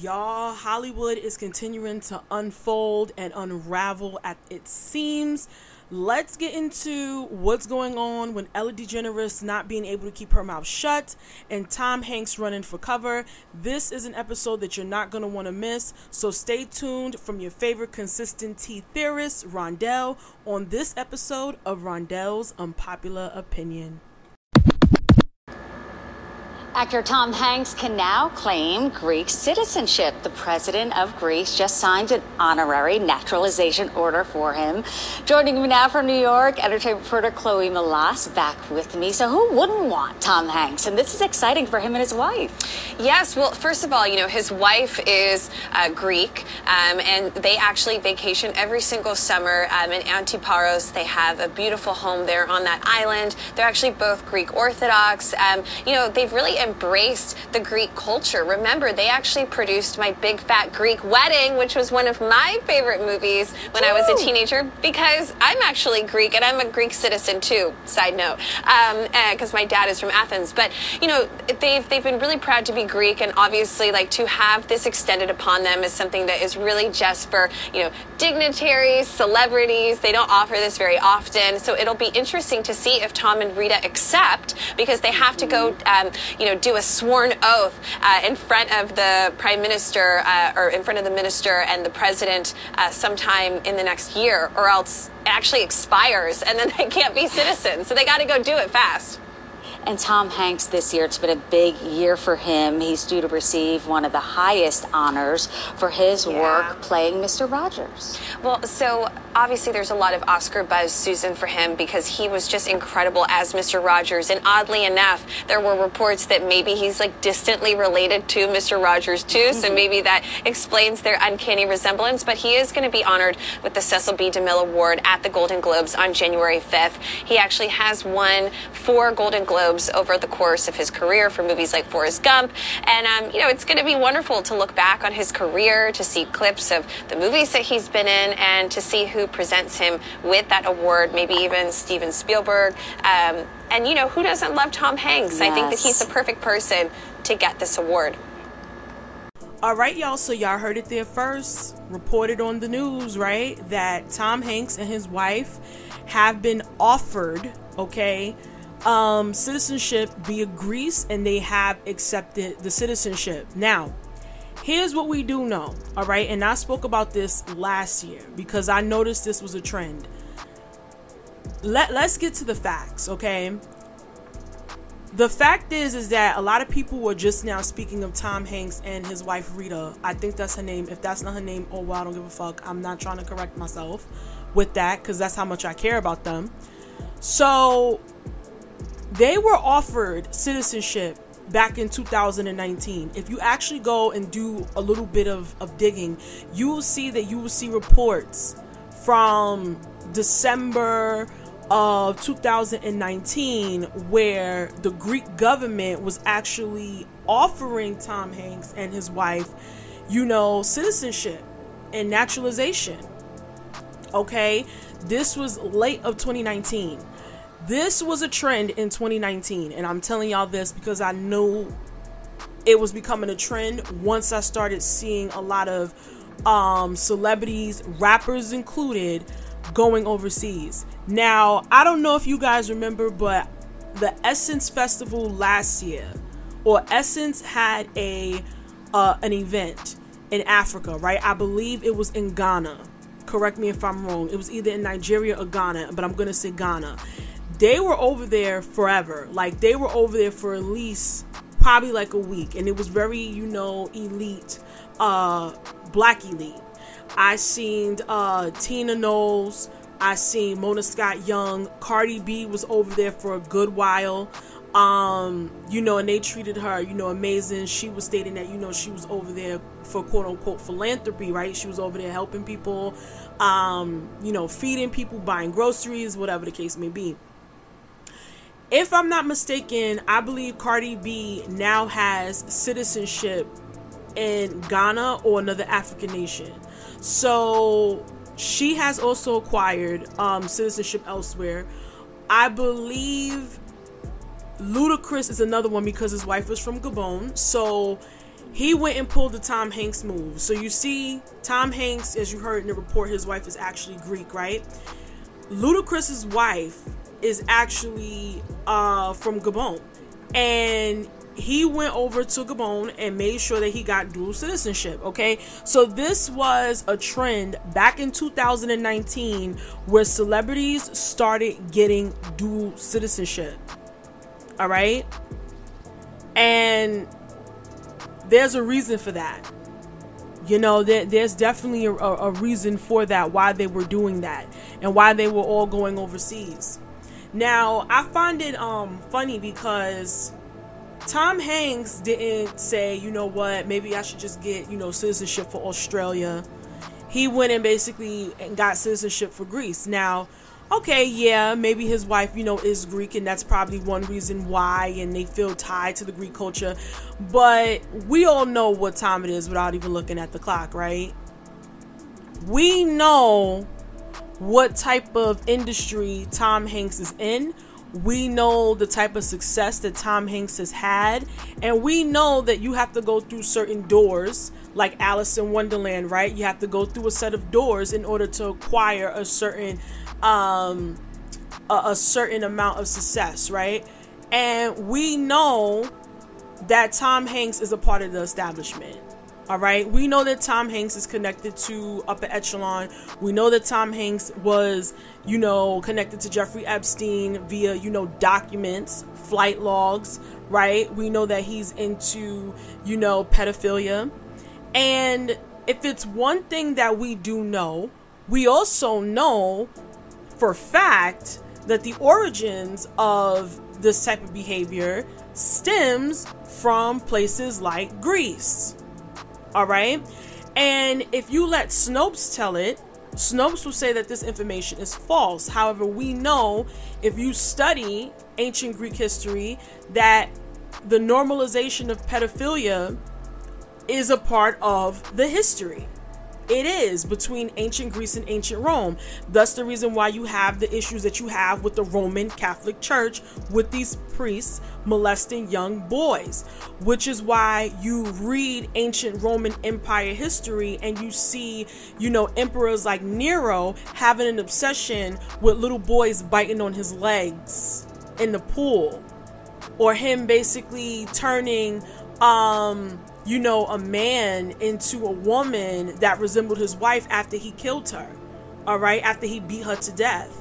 Y'all, Hollywood is continuing to unfold and unravel at its seams. Let's get into what's going on when Ellen DeGeneres not being able to keep her mouth shut and Tom Hanks running for cover. This is an episode that you're not going to want to miss, so stay tuned from your favorite consistent tea theorist, Rondell, on this episode of Rondell's Unpopular Opinion. Actor Tom Hanks can now claim Greek citizenship. The president of Greece just signed an honorary naturalization order for him. Joining me now from New York, entertainment reporter Chloe Melas back with me. So, who wouldn't want Tom Hanks? And this is exciting for him and his wife. Yes, well, first of all, you know, his wife is uh, Greek, um, and they actually vacation every single summer um, in Antiparos. They have a beautiful home there on that island. They're actually both Greek Orthodox. Um, you know, they've really embraced the Greek culture. Remember, they actually produced my Big Fat Greek Wedding, which was one of my favorite movies when Ooh. I was a teenager because I'm actually Greek and I'm a Greek citizen too. Side note, because um, my dad is from Athens. But you know, they've they've been really proud to be Greek, and obviously, like to have this extended upon them is something that is really just for you know dignitaries, celebrities. They don't offer this very often, so it'll be interesting to see if Tom and Rita accept because they have to go, um, you know do a sworn oath uh, in front of the prime minister uh, or in front of the minister and the president uh, sometime in the next year, or else it actually expires and then they can't be citizens. So they got to go do it fast. And Tom Hanks this year, it's been a big year for him. He's due to receive one of the highest honors for his yeah. work playing Mr. Rogers. Well, so obviously there's a lot of Oscar buzz, Susan, for him because he was just incredible as Mr. Rogers. And oddly enough, there were reports that maybe he's like distantly related to Mr. Rogers too. Mm-hmm. So maybe that explains their uncanny resemblance. But he is going to be honored with the Cecil B. DeMille Award at the Golden Globes on January 5th. He actually has won four Golden Globes over the course of his career for movies like Forrest Gump. And, um, you know, it's going to be wonderful to look back on his career, to see clips of the movies that he's been in, and to see who presents him with that award, maybe even Steven Spielberg. Um, and, you know, who doesn't love Tom Hanks? Yes. I think that he's the perfect person to get this award. All right, y'all. So, y'all heard it there first. Reported on the news, right? That Tom Hanks and his wife have been offered, okay, um, citizenship via Greece and they have accepted the citizenship. Now, here's what we do know, all right? And I spoke about this last year because I noticed this was a trend. Let, let's get to the facts, okay? The fact is is that a lot of people were just now speaking of Tom Hanks and his wife Rita. I think that's her name. If that's not her name, oh well, I don't give a fuck. I'm not trying to correct myself with that cuz that's how much I care about them. So they were offered citizenship back in 2019. If you actually go and do a little bit of, of digging, you will see that you will see reports from December of 2019 where the Greek government was actually offering Tom Hanks and his wife, you know, citizenship and naturalization. Okay? This was late of 2019. This was a trend in 2019, and I'm telling y'all this because I knew it was becoming a trend once I started seeing a lot of um, celebrities, rappers included, going overseas. Now, I don't know if you guys remember, but the Essence Festival last year, or Essence had a uh, an event in Africa, right? I believe it was in Ghana. Correct me if I'm wrong. It was either in Nigeria or Ghana, but I'm gonna say Ghana they were over there forever. Like they were over there for at least probably like a week, and it was very you know elite, uh, black elite. I seen uh, Tina Knowles. I seen Mona Scott Young. Cardi B was over there for a good while. Um, you know, and they treated her, you know, amazing. She was stating that, you know, she was over there for quote unquote philanthropy, right? She was over there helping people, um, you know, feeding people, buying groceries, whatever the case may be if I'm not mistaken, I believe Cardi B now has citizenship in Ghana or another African nation. So she has also acquired um, citizenship elsewhere. I believe Ludacris is another one because his wife was from Gabon. So he went and pulled the Tom Hanks move. So you see, Tom Hanks, as you heard in the report, his wife is actually Greek, right? Ludacris's wife is actually uh, from Gabon, and he went over to Gabon and made sure that he got dual citizenship. Okay, so this was a trend back in 2019 where celebrities started getting dual citizenship. All right, and there's a reason for that. You know, there, there's definitely a, a reason for that, why they were doing that, and why they were all going overseas. Now, I find it um funny because Tom Hanks didn't say, you know what, maybe I should just get, you know, citizenship for Australia. He went and basically got citizenship for Greece. Now, okay, yeah, maybe his wife, you know, is Greek, and that's probably one reason why, and they feel tied to the Greek culture. But we all know what time it is without even looking at the clock, right? We know what type of industry Tom Hanks is in. We know the type of success that Tom Hanks has had, and we know that you have to go through certain doors, like Alice in Wonderland, right? You have to go through a set of doors in order to acquire a certain um, a, a certain amount of success, right? And we know that Tom Hanks is a part of the establishment. All right. We know that Tom Hanks is connected to upper echelon. We know that Tom Hanks was, you know, connected to Jeffrey Epstein via, you know, documents, flight logs, right? We know that he's into, you know, pedophilia. And if it's one thing that we do know, we also know for fact that the origins of this type of behavior stems from places like Greece. All right? And if you let Snopes tell it, Snopes will say that this information is false. However, we know if you study ancient Greek history that the normalization of pedophilia is a part of the history. It is between ancient Greece and ancient Rome. Thus, the reason why you have the issues that you have with the Roman Catholic Church with these priests molesting young boys, which is why you read ancient Roman Empire history and you see, you know, emperors like Nero having an obsession with little boys biting on his legs in the pool, or him basically turning um you know, a man into a woman that resembled his wife after he killed her, all right, after he beat her to death.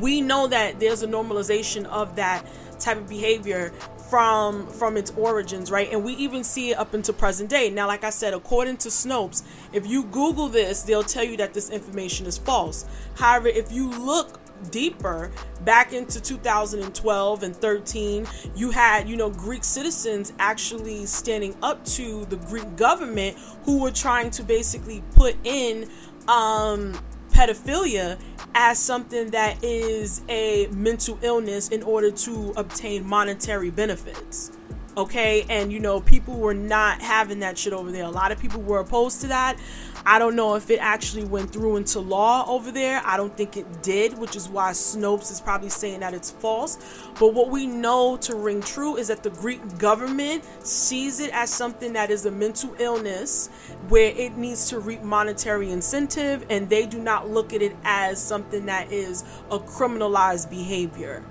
We know that there's a normalization of that type of behavior from from its origins right? And we even see it up into present day. Now like i said according to snopes if you google this they'll tell you that this information is false. However if you look deeper back into 2012 and 13 you had you know greek citizens actually standing up to the greek government who were trying to basically put in um pedophilia as something that is a mental illness in order to obtain monetary benefits okay? And you know people were not having that shit over there. A lot of people were opposed to that I don't know if it actually went through into law over there. I don't think it did, which is why Snopes is probably saying that it's false. But what we know to ring true is that the Greek government sees it as something that is a mental illness where it needs to reap monetary incentive, and they do not look at it as something that is a criminalized behavior.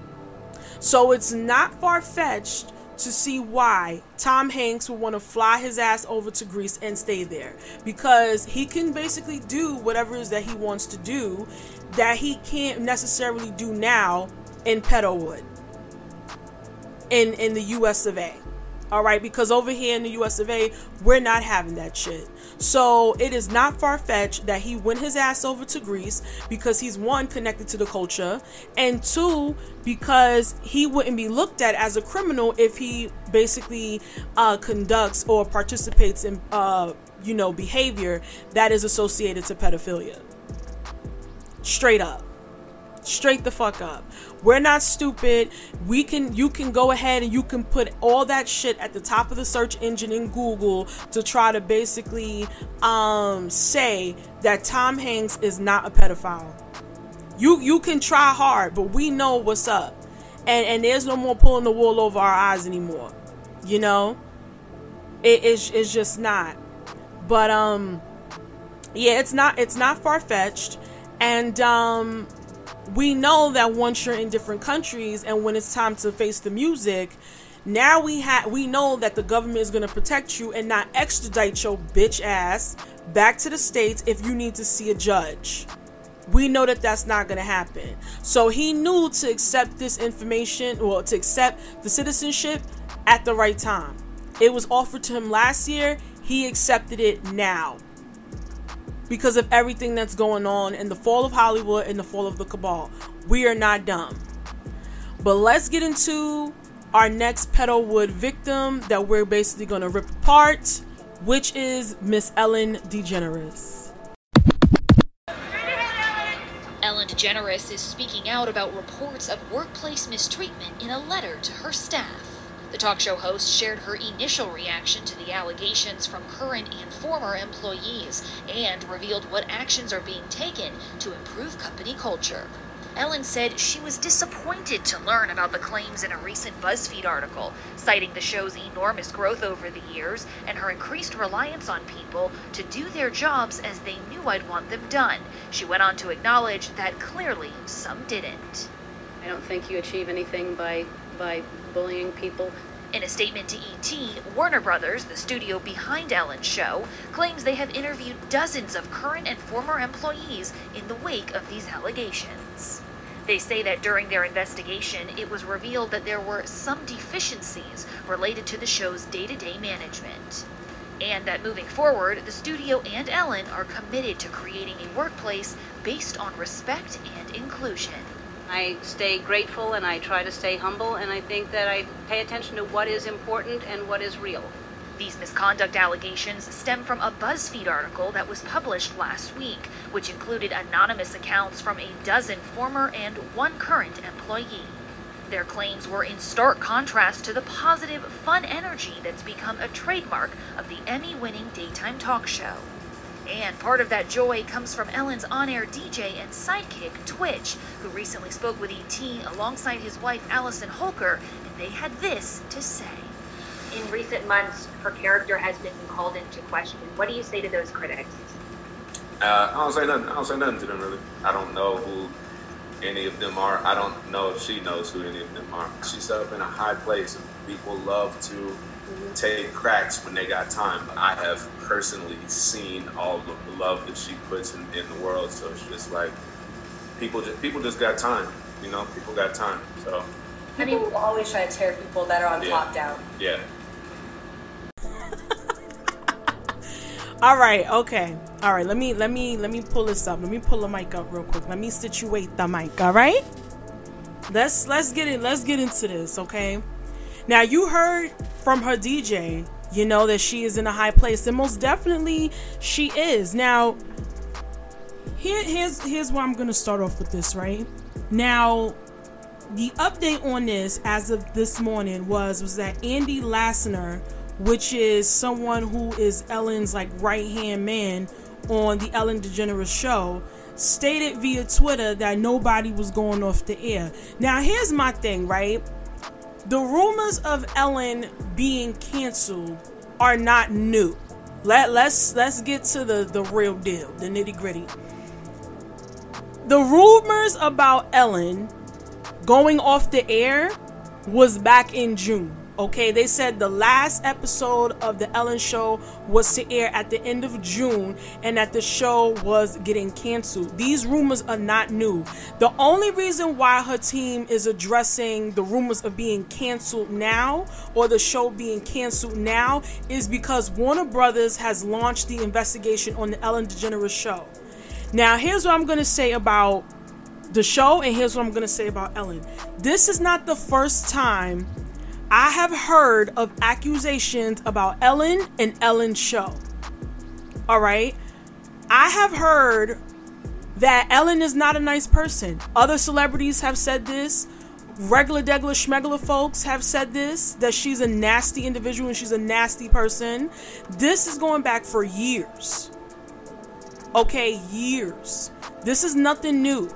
So it's not far fetched to see why Tom Hanks would want to fly his ass over to Greece and stay there because he can basically do whatever it is that he wants to do that he can't necessarily do now in Petalwood in in the US of A. All right, because over here in the US of A, we're not having that shit. So it is not far fetched that he went his ass over to Greece because he's one, connected to the culture, and two, because he wouldn't be looked at as a criminal if he basically uh, conducts or participates in, uh, you know, behavior that is associated to pedophilia. Straight up straight the fuck up. We're not stupid. We can you can go ahead and you can put all that shit at the top of the search engine in Google to try to basically um say that Tom Hanks is not a pedophile. You you can try hard, but we know what's up. And and there's no more pulling the wool over our eyes anymore. You know? It is it's just not. But um yeah, it's not it's not far fetched. And um we know that once you're in different countries and when it's time to face the music, now we have we know that the government is going to protect you and not extradite your bitch ass back to the states if you need to see a judge. We know that that's not going to happen. So he knew to accept this information or to accept the citizenship at the right time. It was offered to him last year, he accepted it now. Because of everything that's going on in the fall of Hollywood and the fall of the cabal. We are not dumb. But let's get into our next Petalwood victim that we're basically going to rip apart, which is Miss Ellen DeGeneres. Ellen DeGeneres is speaking out about reports of workplace mistreatment in a letter to her staff. The talk show host shared her initial reaction to the allegations from current and former employees and revealed what actions are being taken to improve company culture. Ellen said she was disappointed to learn about the claims in a recent BuzzFeed article, citing the show's enormous growth over the years and her increased reliance on people to do their jobs as they knew I'd want them done. She went on to acknowledge that clearly some didn't. I don't think you achieve anything by by bullying people. In a statement to ET, Warner Brothers, the studio behind Ellen's show, claims they have interviewed dozens of current and former employees in the wake of these allegations. They say that during their investigation, it was revealed that there were some deficiencies related to the show's day to day management. And that moving forward, the studio and Ellen are committed to creating a workplace based on respect and inclusion. I stay grateful and I try to stay humble, and I think that I pay attention to what is important and what is real. These misconduct allegations stem from a BuzzFeed article that was published last week, which included anonymous accounts from a dozen former and one current employee. Their claims were in stark contrast to the positive, fun energy that's become a trademark of the Emmy winning daytime talk show. And part of that joy comes from Ellen's on air DJ and sidekick, Twitch, who recently spoke with ET alongside his wife, Allison Holker, and they had this to say. In recent months, her character has been called into question. What do you say to those critics? Uh, I don't say nothing. I don't say nothing to them really. I don't know who any of them are. I don't know if she knows who any of them are. She's up in a high place, and people love to take cracks when they got time. I have personally seen all of the love that she puts in, in the world. So it's just like people just people just got time. You know, people got time. So people will always try to tear people that are on Yeah. top down. yeah. All right, okay. All right, let me let me let me pull this up. Let me pull the mic up real quick. Let me situate the mic, all right? Let's let's get it let's get into this, okay? Now you heard from her DJ, you know that she is in a high place, and most definitely she is. Now, here here's here's where I'm gonna start off with this, right? Now, the update on this as of this morning was was that Andy Lassner, which is someone who is Ellen's like right hand man on the Ellen DeGeneres show, stated via Twitter that nobody was going off the air. Now here's my thing, right? The rumors of Ellen being canceled are not new. Let let's let's get to the the real deal, the nitty gritty. The rumors about Ellen going off the air was back in June. Okay, they said the last episode of the Ellen show was to air at the end of June and that the show was getting canceled. These rumors are not new. The only reason why her team is addressing the rumors of being canceled now or the show being canceled now is because Warner Brothers has launched the investigation on the Ellen DeGeneres show. Now, here's what I'm going to say about the show, and here's what I'm going to say about Ellen. This is not the first time I have heard of accusations about Ellen and Ellen's show. All right? I have heard that Ellen is not a nice person. Other celebrities have said this. Regular degular schmegular folks have said this that she's a nasty individual and she's a nasty person. This is going back for years. Okay, years. This is nothing new.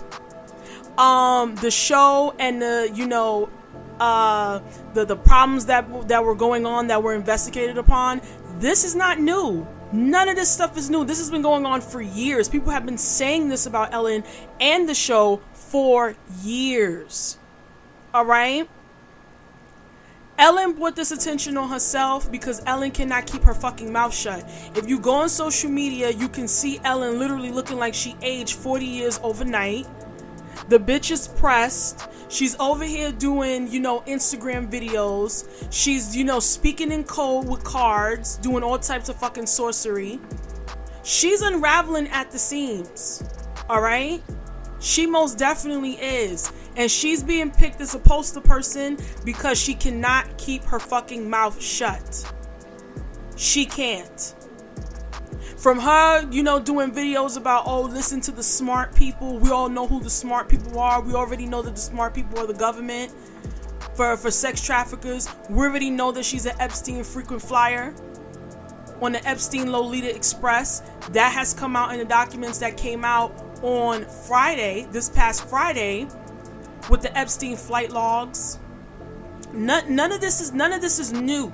Um, the show and the you know uh the the problems that that were going on that were investigated upon This is not new. None of this stuff is new. This has been going on for years. People have been saying this about Ellen and the show for years. All right? Ellen brought this attention on herself because Ellen cannot keep her fucking mouth shut. If you go on social media, you can see Ellen literally looking like she aged 40 years overnight. The bitch is pressed. She's over here doing, you know, Instagram videos. She's, you know, speaking in code with cards, doing all types of fucking sorcery. She's unraveling at the seams. All right? She most definitely is. And she's being picked as a poster person because she cannot keep her fucking mouth shut. She can't. From her, you know, doing videos about, oh, listen to the smart people. We all know who the smart people are. We already know that the smart people are the government. For, for sex traffickers, we already know that she's an Epstein frequent flyer on the Epstein Lolita Express. That has come out in the documents that came out on Friday, this past Friday with the Epstein flight logs. None, none of this is none of this is new.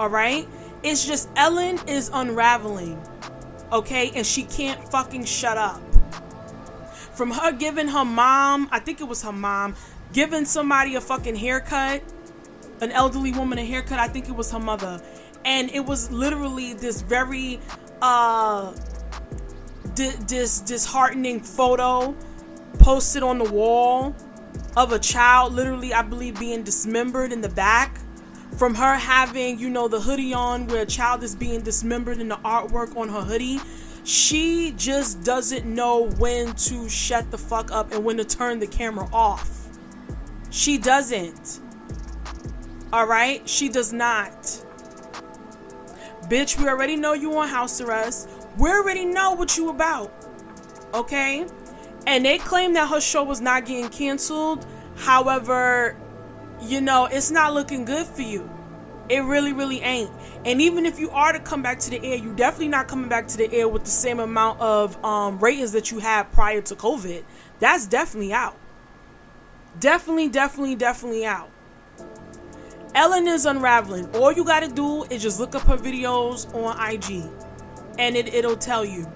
All right? It's just Ellen is unraveling. Okay? And she can't fucking shut up. From her giving her mom, I think it was her mom, giving somebody a fucking haircut, an elderly woman a haircut, I think it was her mother. And it was literally this very uh this disheartening photo posted on the wall of a child literally i believe being dismembered in the back from her having you know the hoodie on where a child is being dismembered in the artwork on her hoodie she just doesn't know when to shut the fuck up and when to turn the camera off. She doesn't. All right? She does not. Bitch we already know you on house arrest. We already know what you about. Okay? And they claim that her show was not getting canceled. However, you know, it's not looking good for you. It really, really ain't. And even if you are to come back to the air, you're definitely not coming back to the air with the same amount of um, ratings that you had prior to COVID. That's definitely out. Definitely, definitely, definitely out. Ellen is unraveling. All you gotta do is just look up her videos on IG, and it, it'll tell you.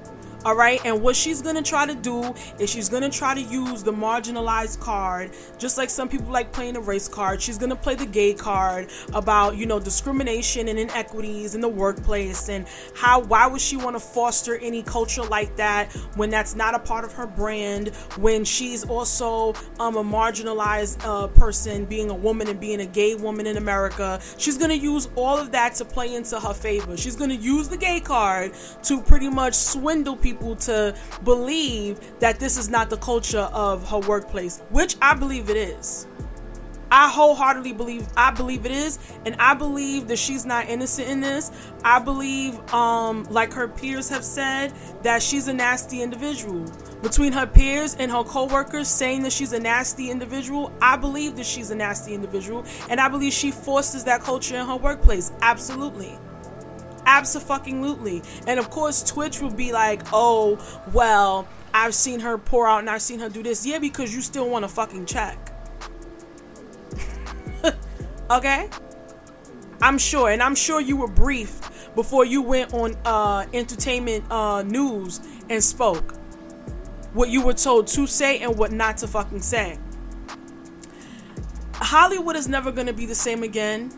All right. And what she's going to try to do is she's going to try to use the marginalized card, just like some people like playing the race card. She's going to play the gay card about, you know, discrimination and inequities in the workplace and how, why would she want to foster any culture like that when that's not a part of her brand, when she's also um, a marginalized uh, person, being a woman and being a gay woman in America. She's going to use all of that to play into her favor. She's going to use the gay card to pretty much swindle people people to believe that this is not the culture of her workplace, which I believe it is. I wholeheartedly believe I believe it is, and I believe that she's not innocent in this. I believe, um, like her peers have said, that she's a nasty individual. Between her peers and her co-workers saying that she's a nasty individual, I believe that she's a nasty individual, and I believe she forces that culture in her workplace. Absolutely. Absolutely. And of course, Twitch will be like, oh, well, I've seen her pour out and I've seen her do this. Yeah, because you still want a fucking check. okay? I'm sure. And I'm sure you were briefed before you went on uh, entertainment uh, news and spoke. What you were told to say and what not to fucking say. Hollywood is never going to be the same again.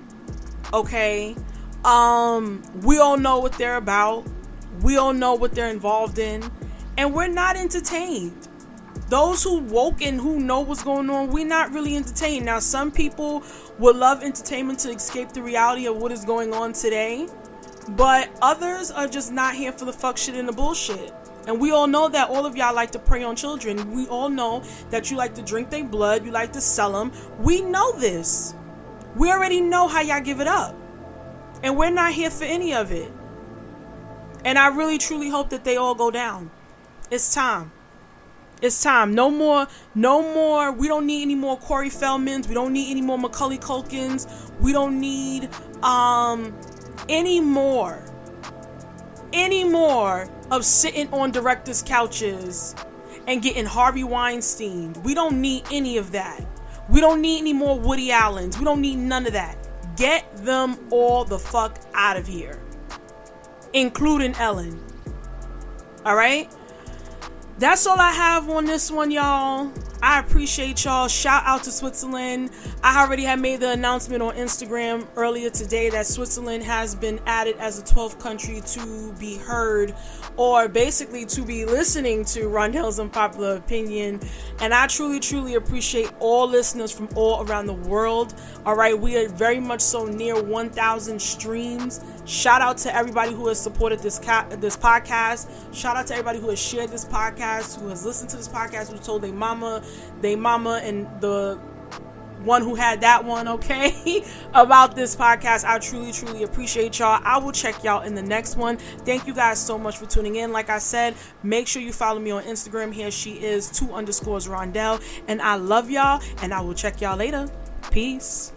Okay? Um, we all know what they're about. We all know what they're involved in, and we're not entertained. Those who woke and who know what's going on, we're not really entertained. Now, some people would love entertainment to escape the reality of what is going on today, but others are just not here for the fuck shit and the bullshit. And we all know that all of y'all like to prey on children. We all know that you like to drink their blood, you like to sell them. We know this. We already know how y'all give it up. And we're not here for any of it. And I really truly hope that they all go down. It's time. It's time. No more, no more. We don't need any more Corey Feldmans. We don't need any more Macaulay Culkins. We don't need um any more. Any more of sitting on directors' couches and getting Harvey Weinstein. We don't need any of that. We don't need any more Woody Allens. We don't need none of that. Get them all the fuck out of here. including Ellen. All right? That's all I have on this one, y'all. I appreciate y'all. Shout out to Switzerland. I already had made the announcement on Instagram earlier today that Switzerland has been added as a 12th country to be heard or basically to be listening to Rondell's Unpopular Opinion. And I truly, truly appreciate all listeners from all around the world. All right, we are very much so near 1,000 streams. Shout out to everybody who has supported this ca- this podcast. Shout out to everybody who has shared this podcast, who has listened to this podcast, who told their mama, they mama, and the one who had that one, okay, about this podcast. I truly, truly appreciate y'all. I will check y'all in the next one. Thank you guys so much for tuning in. Like I said, make sure you follow me on Instagram. Here she is, two underscores Rondell. And I love y'all, and I will check y'all later. Peace.